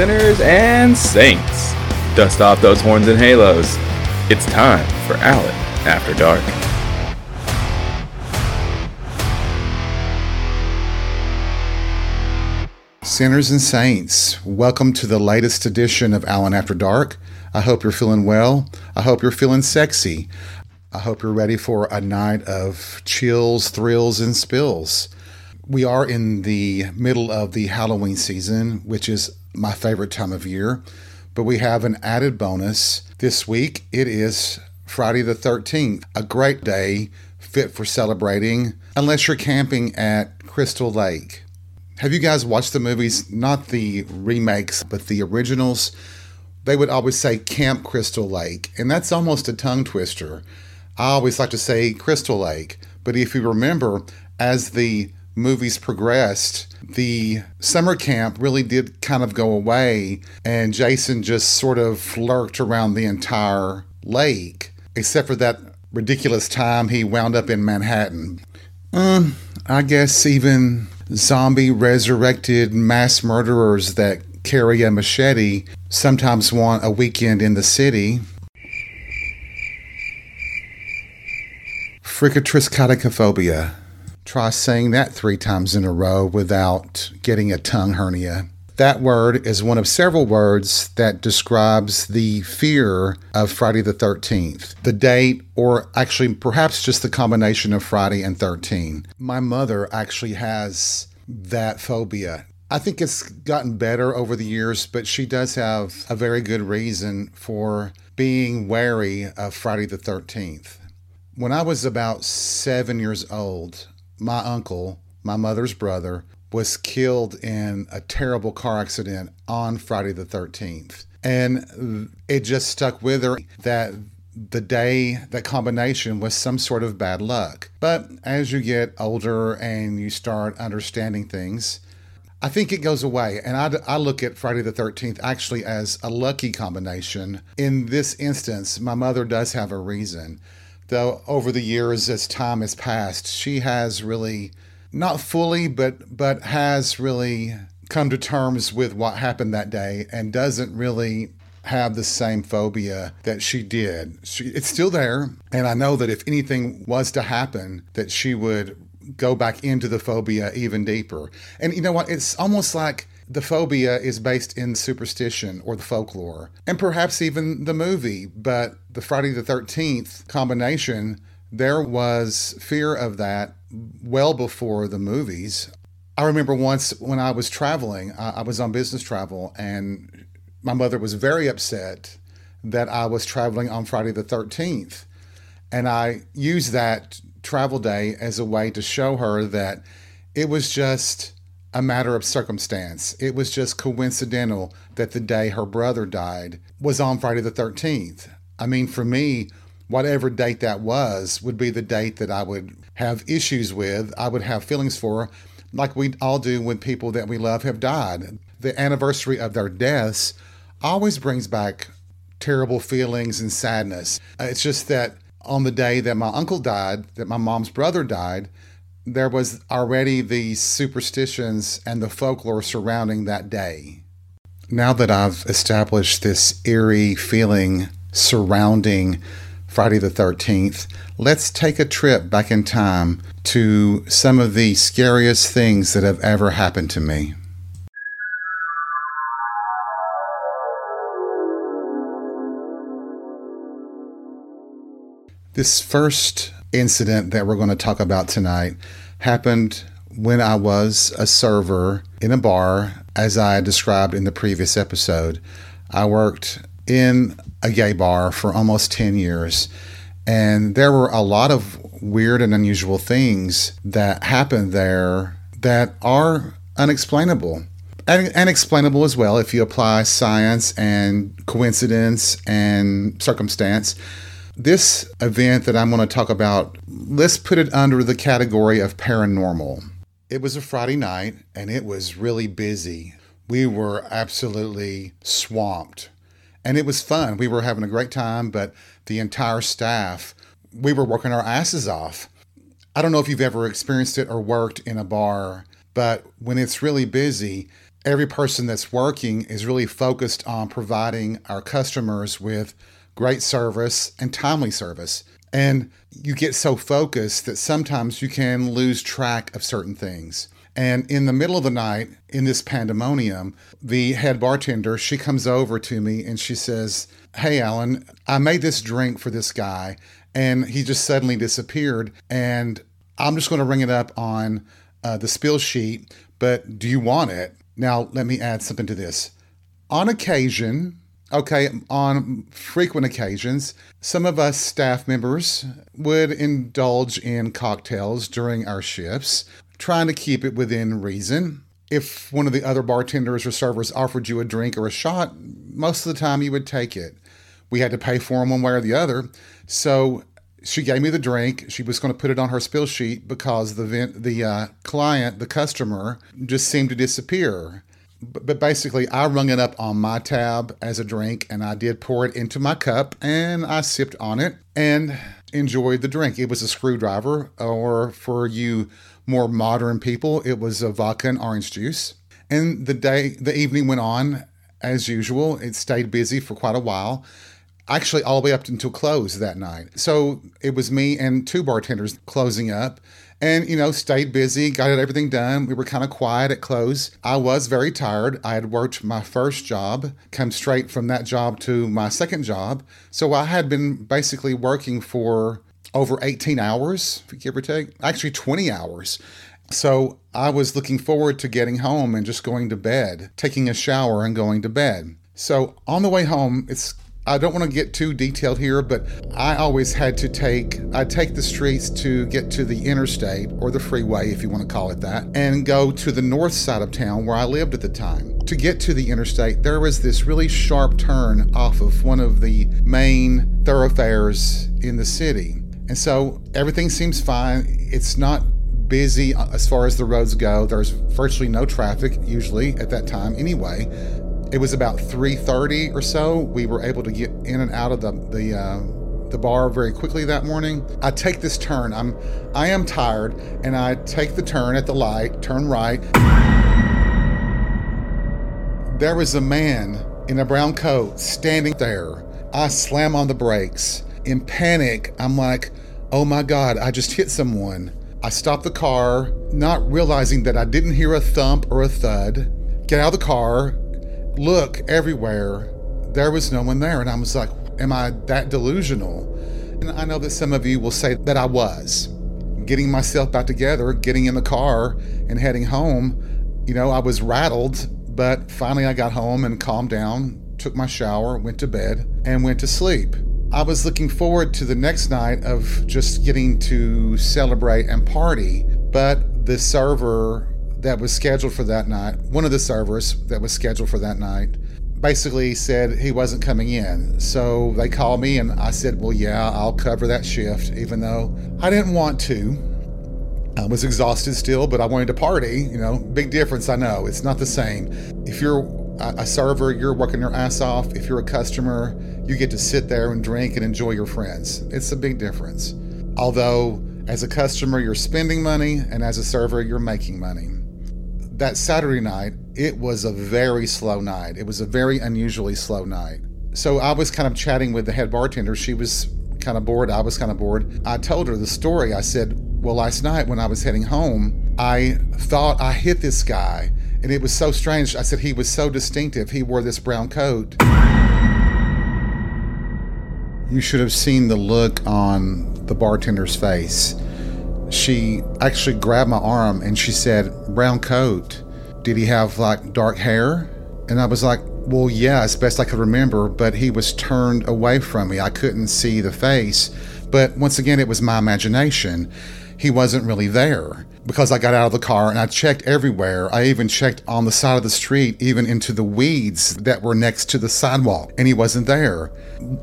sinners and saints. Dust off those horns and halos. It's time for Alan After Dark. Sinners and Saints, welcome to the latest edition of Alan After Dark. I hope you're feeling well. I hope you're feeling sexy. I hope you're ready for a night of chills, thrills, and spills. We are in the middle of the Halloween season, which is my favorite time of year, but we have an added bonus. This week it is Friday the 13th, a great day fit for celebrating, unless you're camping at Crystal Lake. Have you guys watched the movies? Not the remakes, but the originals. They would always say Camp Crystal Lake, and that's almost a tongue twister. I always like to say Crystal Lake, but if you remember, as the movies progressed, the summer camp really did kind of go away, and Jason just sort of lurked around the entire lake, except for that ridiculous time he wound up in Manhattan. Um, I guess even zombie resurrected mass murderers that carry a machete sometimes want a weekend in the city. Friggatriskaidekaphobia. Try saying that three times in a row without getting a tongue hernia. That word is one of several words that describes the fear of Friday the 13th, the date, or actually perhaps just the combination of Friday and 13. My mother actually has that phobia. I think it's gotten better over the years, but she does have a very good reason for being wary of Friday the 13th. When I was about seven years old, my uncle, my mother's brother, was killed in a terrible car accident on Friday the 13th. And it just stuck with her that the day, that combination was some sort of bad luck. But as you get older and you start understanding things, I think it goes away. And I, I look at Friday the 13th actually as a lucky combination. In this instance, my mother does have a reason. Though over the years, as time has passed, she has really not fully, but but has really come to terms with what happened that day and doesn't really have the same phobia that she did. She, it's still there, and I know that if anything was to happen, that she would go back into the phobia even deeper. And you know what? It's almost like the phobia is based in superstition or the folklore, and perhaps even the movie, but the Friday the 13th combination, there was fear of that well before the movies. I remember once when I was traveling, I, was on business travel, and my mother was very upset that I was traveling on Friday the 13th. And I used that travel day as a way to show her that it was just a matter of circumstance. It was just coincidental that the day her brother died was on Friday the 13th. I mean, for me, whatever date that was would be the date that I would have issues with, I would have feelings for, like we all do when people that we love have died. The anniversary of their deaths always brings back terrible feelings and sadness. It's just that on the day that my uncle died, that my mom's brother died, there was already the superstitions and the folklore surrounding that day. Now that I've established this eerie feeling surrounding Friday the 13th, let's take a trip back in time to some of the scariest things that have ever happened to me. This first incident that we're going to talk about tonight happened when I was a server in a bar, as I described in the previous episode. I worked in a gay bar for almost 10 years, and there were a lot of weird and unusual things that happened there that are unexplainable. And, and explainable as well if you apply science and coincidence and circumstance this event that I'm going to talk about, let's put it under the category of paranormal. It was a Friday night and it was really busy. We were absolutely swamped. And it was fun. We were having a great time, but the entire staff, we were working our asses off. I don't know if you've ever experienced it or worked in a bar, but when it's really busy, every person that's working is really focused on providing our customers with great service and timely service. And you get so focused that sometimes you can lose track of certain things. And in the middle of the night, in this pandemonium, the head bartender, she comes over to me and she says, Hey, Alan, I made this drink for this guy and he just suddenly disappeared. And I'm just going to ring it up on uh, the spill sheet, but do you want it? Now, let me add something to this. On occasion, okay, on frequent occasions, some of us staff members would indulge in cocktails during our shifts, trying to keep it within reason. If one of the other bartenders or servers offered you a drink or a shot, most of the time you would take it. We had to pay for them one way or the other. So she gave me the drink. She was going to put it on her spill sheet because the vent, the uh, client, the customer, just seemed to disappear. But, but basically, I rung it up on my tab as a drink, and I did pour it into my cup, and I sipped on it and enjoyed the drink. It was a screwdriver, or for you more modern people, it was a vodka and orange juice. And the day, the evening went on as usual. It stayed busy for quite a while actually all the way up until close that night. So it was me and two bartenders closing up and you know stayed busy got everything done. We were kind of quiet at close. I was very tired. I had worked my first job come straight from that job to my second job. So i had been basically working for over 18 hours give or take actually 20 hours. So i was looking forward to getting home and just going to bed taking a shower and going to bed. So on the way home it's I don't want to get too detailed here, but I always had to take I take the streets to get to the interstate or the freeway if you want to call it that and go to the north side of town where I lived at the time. To get to the interstate, there was this really sharp turn off of one of the main thoroughfares in the city. And so everything seems fine. It's not busy uh, as far as the roads go. There's virtually no traffic usually at that time anyway it was about 3:30 or so. We were able to get in and out of the the uh, the bar very quickly that morning. I take this turn. I'm I am tired, and I take the turn at the light. Turn right. There was a man in a brown coat standing there. I slam on the brakes. In panic, I'm like, "Oh my God! I just hit someone." I stop the car, not realizing that I didn't hear a thump or a thud. Get out of the car, look everywhere. There was no one there. And I was like, Am I that delusional? And I know that some of you will say that I was. Getting myself back together, getting in the car, and heading home, you know, I was rattled, but finally I got home and calmed down, took my shower, went to bed, and went to sleep. I was looking forward to the next night of just getting to celebrate and party, but the server that was scheduled for that night, one of the servers that was scheduled for that night, basically said he wasn't coming in. So they called me and I said, Well, yeah, I'll cover that shift, even though I didn't want to. I was exhausted still, but I wanted to party. You know, big difference, I know. It's not the same. If you're a server, you're working your ass off. If you're a customer, you get to sit there and drink and enjoy your friends. It's a big difference. Although, as a customer, you're spending money, and as a server, you're making money that Saturday night, it was a very slow night. It was a very unusually slow night. So I was kind of chatting with the head bartender. She was kind of bored. I was kind of bored. I told her the story. I said, Well, last night when I was heading home, I thought I hit this guy. And it was so strange. I said, He was so distinctive. He wore this brown coat. You should have seen the look on the bartender's face she actually grabbed my arm and she said, Brown coat. Did he have like dark hair? And I was like, Well, yeah, as best I could remember, but he was turned away from me. I couldn't see the face. But once again, it was my imagination he wasn't really there because I got out of the car and I checked everywhere. I even checked on the side of the street, even into the weeds that were next to the sidewalk, and he wasn't there.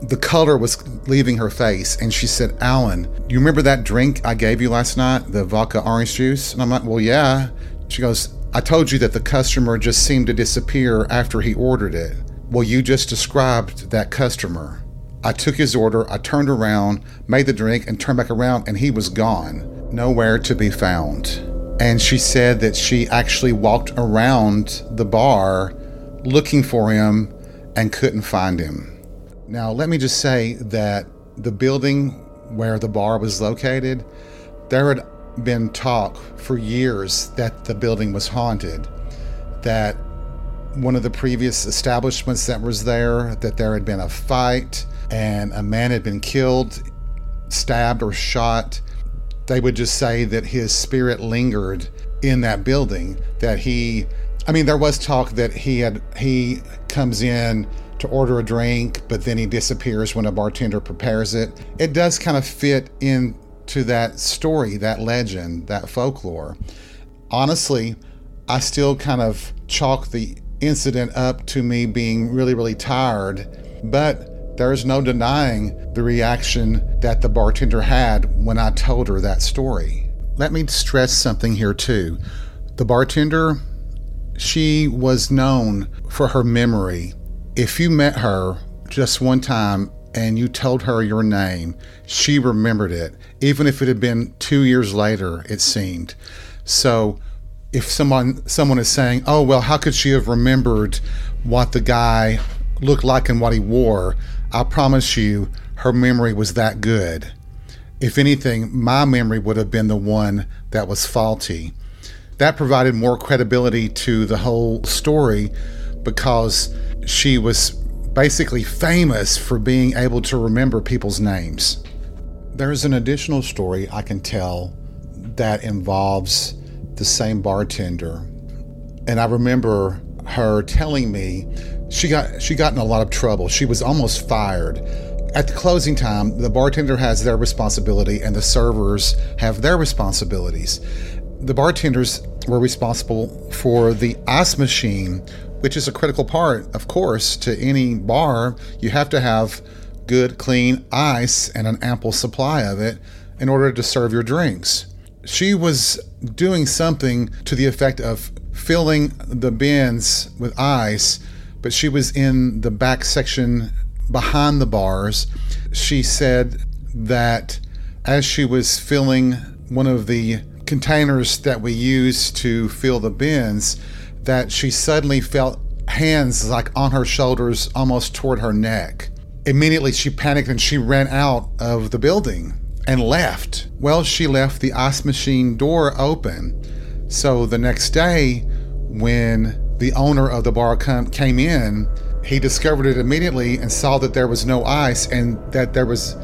The color was leaving her face, and she said, Alan, you remember that drink I gave you last night, the vodka orange juice? And I'm like, Well, yeah. She goes, I told you that the customer just seemed to disappear after he ordered it. Well, you just described that customer. I took his order, I turned around, made the drink, and turned back around, and he was gone nowhere to be found. And she said that she actually walked around the bar looking for him and couldn't find him. Now, let me just say that the building where the bar was located, there had been talk for years that the building was haunted, that one of the previous establishments that was there, that there had been a fight and a man had been killed, stabbed, or shot. They would just say that his spirit lingered in that building, that he I mean there was talk that he had he comes in to order a drink, but then he disappears when a bartender prepares it. It does kind of fit into that story, that legend, that folklore. Honestly, I still kind of chalk the incident up to me being really, really tired, but there's no denying the reaction that the bartender had when I told her that story. Let me stress something here, too. The bartender, she was known for her memory if you met her just one time and you told her your name, she remembered it, even if it had been two years later, it seemed. So if someone someone is saying, Oh well, how could she have remembered what the guy looked like and what he wore? I promise you her memory was that good. If anything, my memory would have been the one that was faulty. That provided more credibility to the whole story because she was basically famous for being able to remember people's names. There's an additional story I can tell that involves the same bartender. And I remember her telling me she got she got in a lot of trouble. She was almost fired. At the closing time, the bartender has their responsibility and the servers have their responsibilities. The bartenders were responsible for the ice machine which is a critical part, of course, to any bar. You have to have good, clean ice and an ample supply of it in order to serve your drinks. She was doing something to the effect of filling the bins with ice, but she was in the back section behind the bars. She said that as she was filling one of the containers that we use to fill the bins, that she suddenly felt hands like on her shoulders almost toward her neck. Immediately she panicked and she ran out of the building and left. Well, she left the ice machine door open. So the next day, when the owner of the bar come, came in, he discovered it immediately and saw that there was no ice and that there was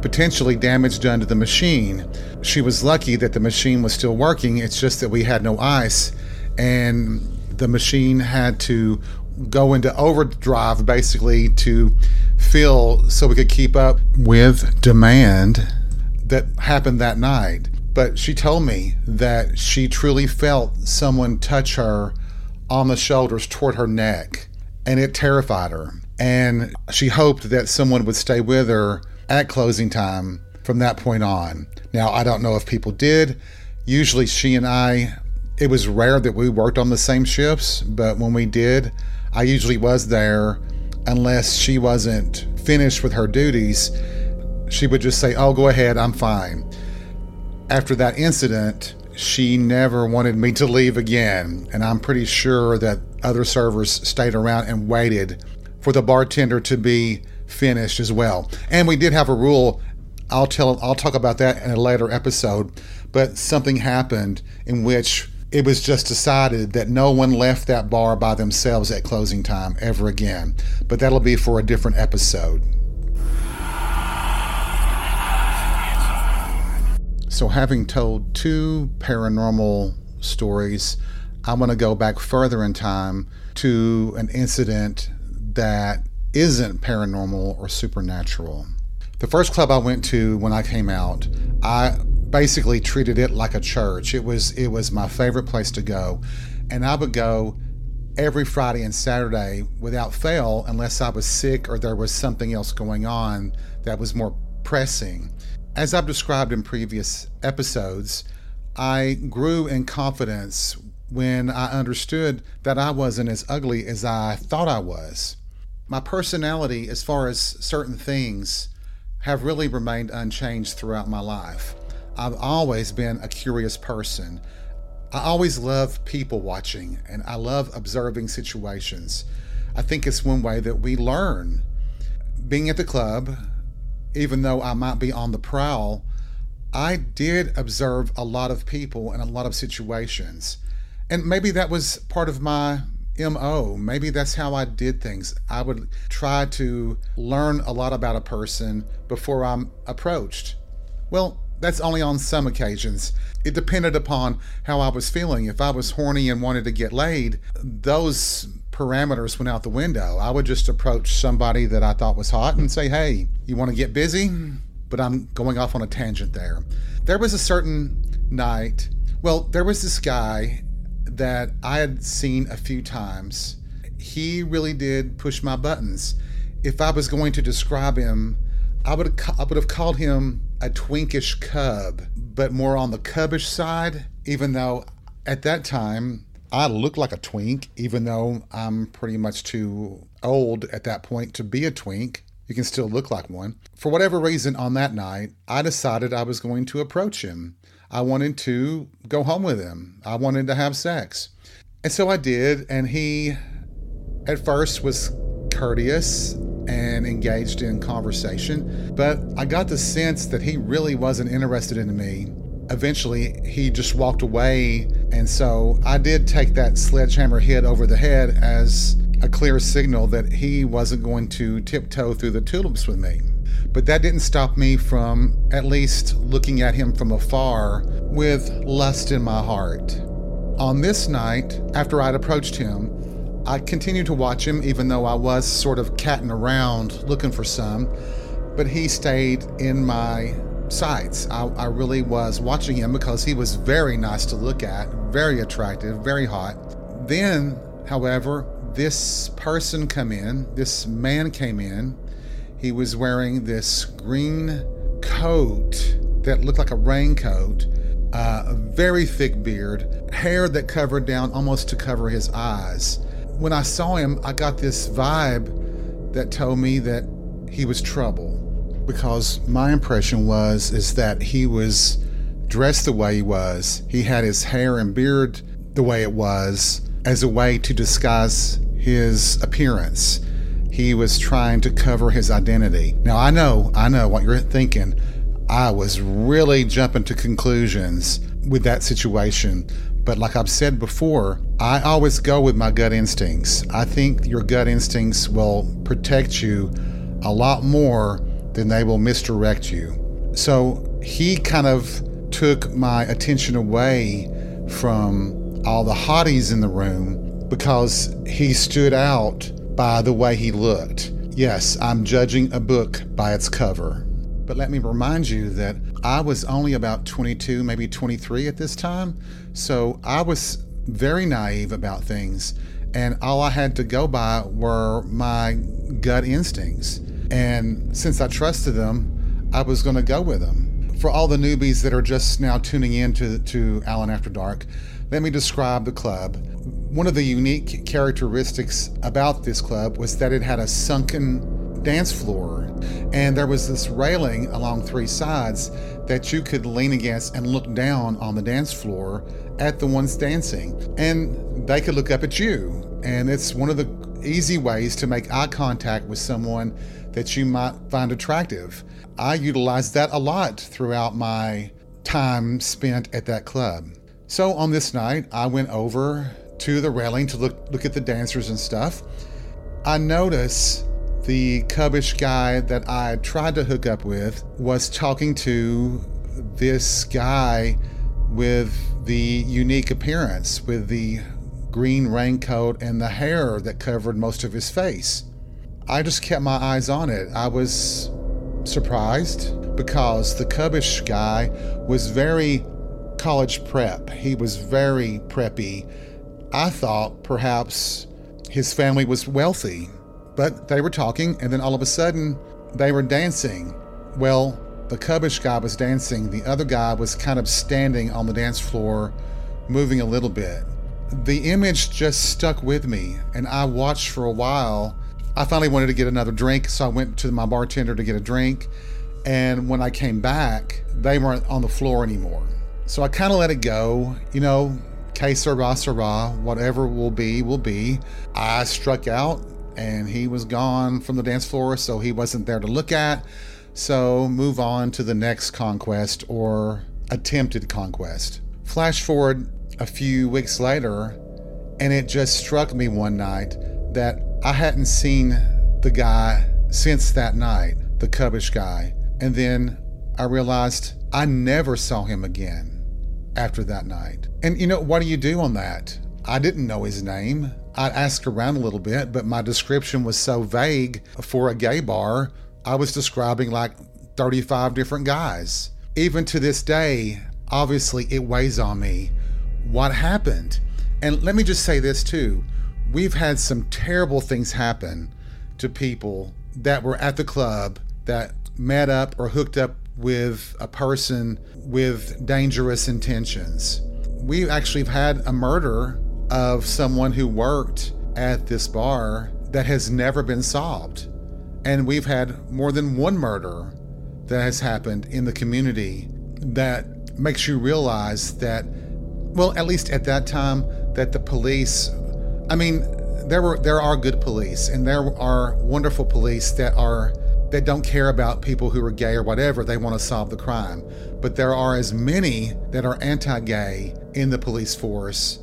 potentially damage done to the machine. She was lucky that the machine was still working. It's just that we had no ice. And the machine had to go into overdrive basically to fill so we could keep up with demand that happened that night. But she told me that she truly felt someone touch her on the shoulders toward her neck, and it terrified her. And she hoped that someone would stay with her at closing time from that point on. Now, I don't know if people did. Usually, she and I it was rare that we worked on the same shifts, but when we did, I usually was there unless she wasn't finished with her duties. She would just say, Oh, go ahead, I'm fine. After that incident, she never wanted me to leave again, and I'm pretty sure that other servers stayed around and waited for the bartender to be finished as well. And we did have a rule. I'll tell I'll talk about that in a later episode, but something happened in which it was just decided that no one left that bar by themselves at closing time ever again. But that'll be for a different episode. So, having told two paranormal stories, I'm going to go back further in time to an incident that isn't paranormal or supernatural. The first club I went to when I came out, I basically treated it like a church. It was it was my favorite place to go, and I would go every Friday and Saturday without fail unless I was sick or there was something else going on that was more pressing. As I've described in previous episodes, I grew in confidence when I understood that I wasn't as ugly as I thought I was. My personality, as far as certain things, have really remained unchanged throughout my life. I've always been a curious person. I always love people watching and I love observing situations. I think it's one way that we learn. Being at the club, even though I might be on the prowl, I did observe a lot of people and a lot of situations. And maybe that was part of my MO. Maybe that's how I did things. I would try to learn a lot about a person before I'm approached. Well, that's only on some occasions. It depended upon how I was feeling. If I was horny and wanted to get laid, those parameters went out the window. I would just approach somebody that I thought was hot and say, Hey, you want to get busy? But I'm going off on a tangent there. There was a certain night, well, there was this guy that I had seen a few times. He really did push my buttons. If I was going to describe him, I would I would have called him a twinkish cub, but more on the cubbish side. Even though at that time I look like a twink, even though I'm pretty much too old at that point to be a twink. You can still look like one. For whatever reason, on that night, I decided I was going to approach him. I wanted to go home with him. I wanted to have sex. And so I did. And he, at first, was courteous and engaged in conversation. But I got the sense that he really wasn't interested in me. Eventually, he just walked away. And so I did take that sledgehammer hit over the head as a clear signal that he wasn't going to tiptoe through the tulips with me. But that didn't stop me from at least looking at him from afar with lust in my heart. On this night, after I'd approached him, I continued to watch him, even though I was sort of catting around looking for some, but he stayed in my sights. I, I, really was watching him because he was very nice to look at, very attractive, very hot. Then, however, this person come in, this man came in, he was wearing this green coat that looked like a raincoat, uh, a very thick beard, hair that covered down almost to cover his eyes. When I saw him, I got this vibe that told me that he was trouble because my impression was is that he was dressed the way he was. He had his hair and beard the way it was as a way to disguise his appearance he was trying to cover his identity. Now, I know, I know what you're thinking. I was really jumping to conclusions with that situation. But like I've said before, I always go with my gut instincts. I think your gut instincts will protect you a lot more than they will misdirect you. So he kind of took my attention away from all the hotties in the room because he stood out by the way he looked. Yes, I'm judging a book by its cover. But let me remind you that I was only about 22, maybe 23 at this time. So I was very naive about things. And all I had to go by were my gut instincts. And since I trusted them, I was going to go with them. For all the newbies that are just now tuning in to, to Alan After Dark, let me describe the club. One of the unique characteristics about this club was that it had a sunken dance floor, and there was this railing along three sides that you could lean against and look down on the dance floor at the ones dancing, and they could look up at you. And it's one of the easy ways to make eye contact with someone that you might find attractive. I utilized that a lot throughout my time spent at that club. So on this night, I went over to the railing to look look at the dancers and stuff. I notice the cubbish guy that I tried to hook up with was talking to this guy with the unique appearance, with the green raincoat and the hair that covered most of his face. I just kept my eyes on it. I was surprised because the cubbish guy was very college prep. He was very preppy I thought perhaps his family was wealthy, but they were talking, and then all of a sudden they were dancing. Well, the cubbish guy was dancing, the other guy was kind of standing on the dance floor, moving a little bit. The image just stuck with me, and I watched for a while. I finally wanted to get another drink, so I went to my bartender to get a drink. And when I came back, they weren't on the floor anymore. So I kind of let it go. You know, que sera, sera, whatever will be, will be. I struck out and he was gone from the dance floor, so he wasn't there to look at. So move on to the next conquest or attempted conquest. Flash forward a few weeks later, and it just struck me one night that I hadn't seen the guy since that night, the cubbish guy. And then I realized I never saw him again after that night. And you know, what do you do on that? I didn't know his name. I asked around a little bit, but my description was so vague for a gay bar. I was describing like 35 different guys. Even to this day, obviously, it weighs on me. What happened? And let me just say this too we've had some terrible things happen to people that were at the club that met up or hooked up with a person with dangerous intentions. We actually have had a murder of someone who worked at this bar that has never been solved. And we've had more than one murder that has happened in the community that makes you realize that, well, at least at that time, that the police, I mean, there were there are good police and there are wonderful police that are that don't care about people who are gay or whatever. They want to solve the crime. But there are as many that are anti-gay in the police force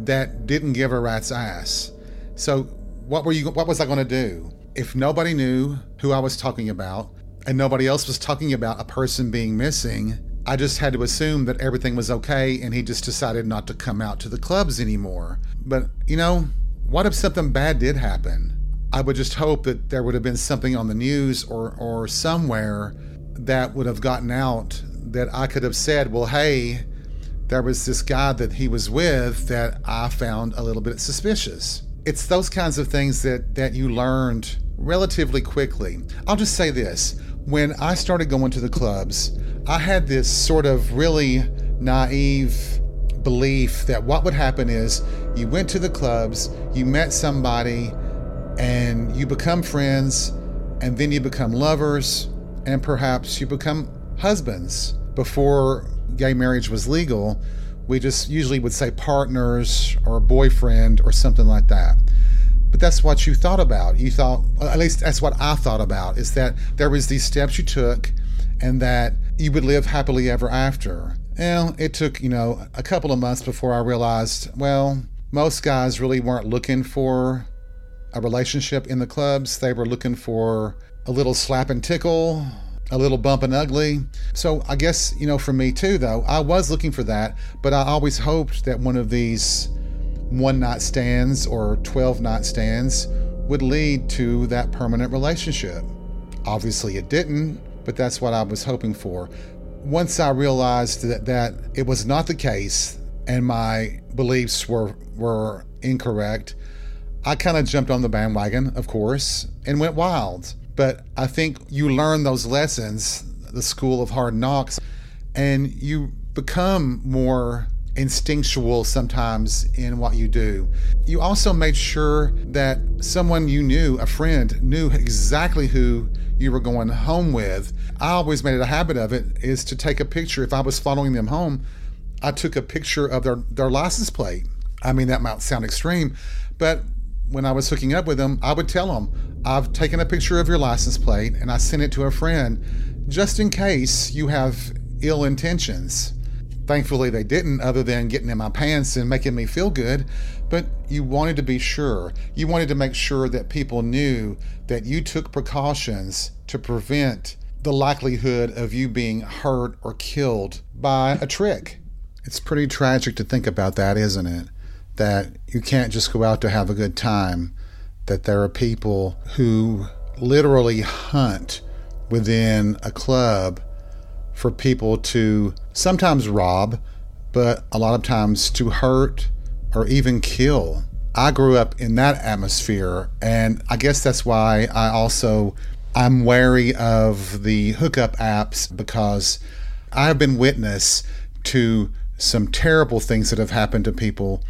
that didn't give a rat's ass. So what were you what was I going to do? If nobody knew who I was talking about and nobody else was talking about a person being missing, I just had to assume that everything was okay and he just decided not to come out to the clubs anymore. But, you know, what if something bad did happen? I would just hope that there would have been something on the news or, or somewhere that would have gotten out that I could have said, well, hey, there was this guy that he was with that I found a little bit suspicious. It's those kinds of things that, that you learned relatively quickly. I'll just say this when I started going to the clubs, I had this sort of really naive belief that what would happen is you went to the clubs, you met somebody, and you become friends, and then you become lovers, and perhaps you become husbands before gay marriage was legal, we just usually would say partners or a boyfriend or something like that. But that's what you thought about. You thought, at least that's what I thought about, is that there was these steps you took and that you would live happily ever after. Well, it took, you know, a couple of months before I realized, well, most guys really weren't looking for a relationship in the clubs. They were looking for a little slap and tickle, a little bump and ugly. So I guess, you know, for me too, though, I was looking for that, but I always hoped that one of these one night stands or 12 night stands would lead to that permanent relationship. Obviously, it didn't, but that's what I was hoping for. Once I realized that, that it was not the case and my beliefs were, were incorrect, I kind of jumped on the bandwagon, of course, and went wild. But I think you learn those lessons, the school of hard knocks, and you become more instinctual sometimes in what you do. You also made sure that someone you knew, a friend, knew exactly who you were going home with. I always made it a habit of it is to take a picture. If I was following them home, I took a picture of their, their license plate. I mean, that might sound extreme, but when I was hooking up with them, I would tell them, I've taken a picture of your license plate and I sent it to a friend just in case you have ill intentions. Thankfully, they didn't, other than getting in my pants and making me feel good. But you wanted to be sure. You wanted to make sure that people knew that you took precautions to prevent the likelihood of you being hurt or killed by a trick. It's pretty tragic to think about that, isn't it? that you can't just go out to have a good time, that there are people who literally hunt within a club for people to sometimes rob, but a lot of times to hurt or even kill. I grew up in that atmosphere, and I guess that's why I also I'm wary of the hookup apps because I've been witness to some terrible things that have happened to people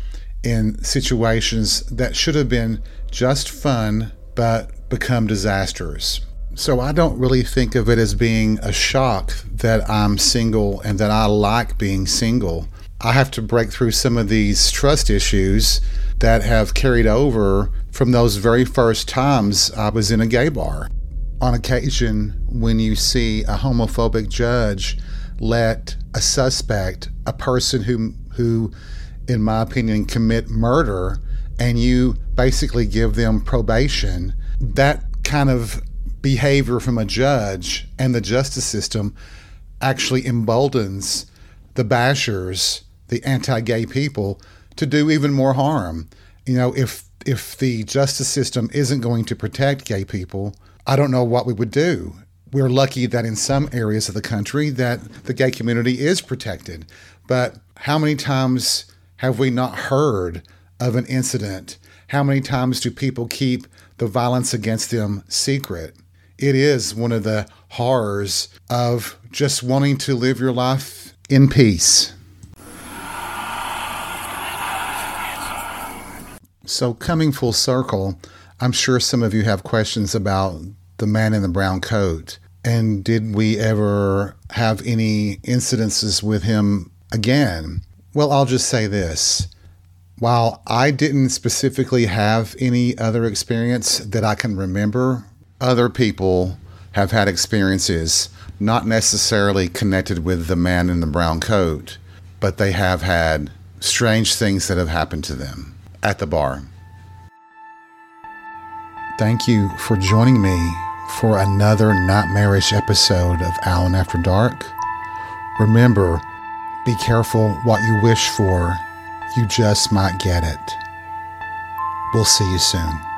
in situations that should have been just fun but become disasters. So I don't really think of it as being a shock that I'm single and that I like being single. I have to break through some of these trust issues that have carried over from those very first times I was in a gay bar. On occasion, when you see a homophobic judge let a suspect, a person who, who in my opinion, commit murder, and you basically give them probation, that kind of behavior from a judge and the justice system actually emboldens the bashers, the anti-gay people, to do even more harm. You know, if if the justice system isn't going to protect gay people, I don't know what we would do. We're lucky that in some areas of the country that the gay community is protected. But how many times have we not heard of an incident? How many times do people keep the violence against them secret? It is one of the horrors of just wanting to live your life in peace. So, coming full circle, I'm sure some of you have questions about the man in the brown coat. And did we ever have any incidences with him again? Well, I'll just say this. While I didn't specifically have any other experience that I can remember, other people have had experiences not necessarily connected with the man in the brown coat, but they have had strange things that have happened to them at the bar. Thank you for joining me for another nightmarish episode of Alan After Dark. Remember, be careful what you wish for, you just might get it. We'll see you soon.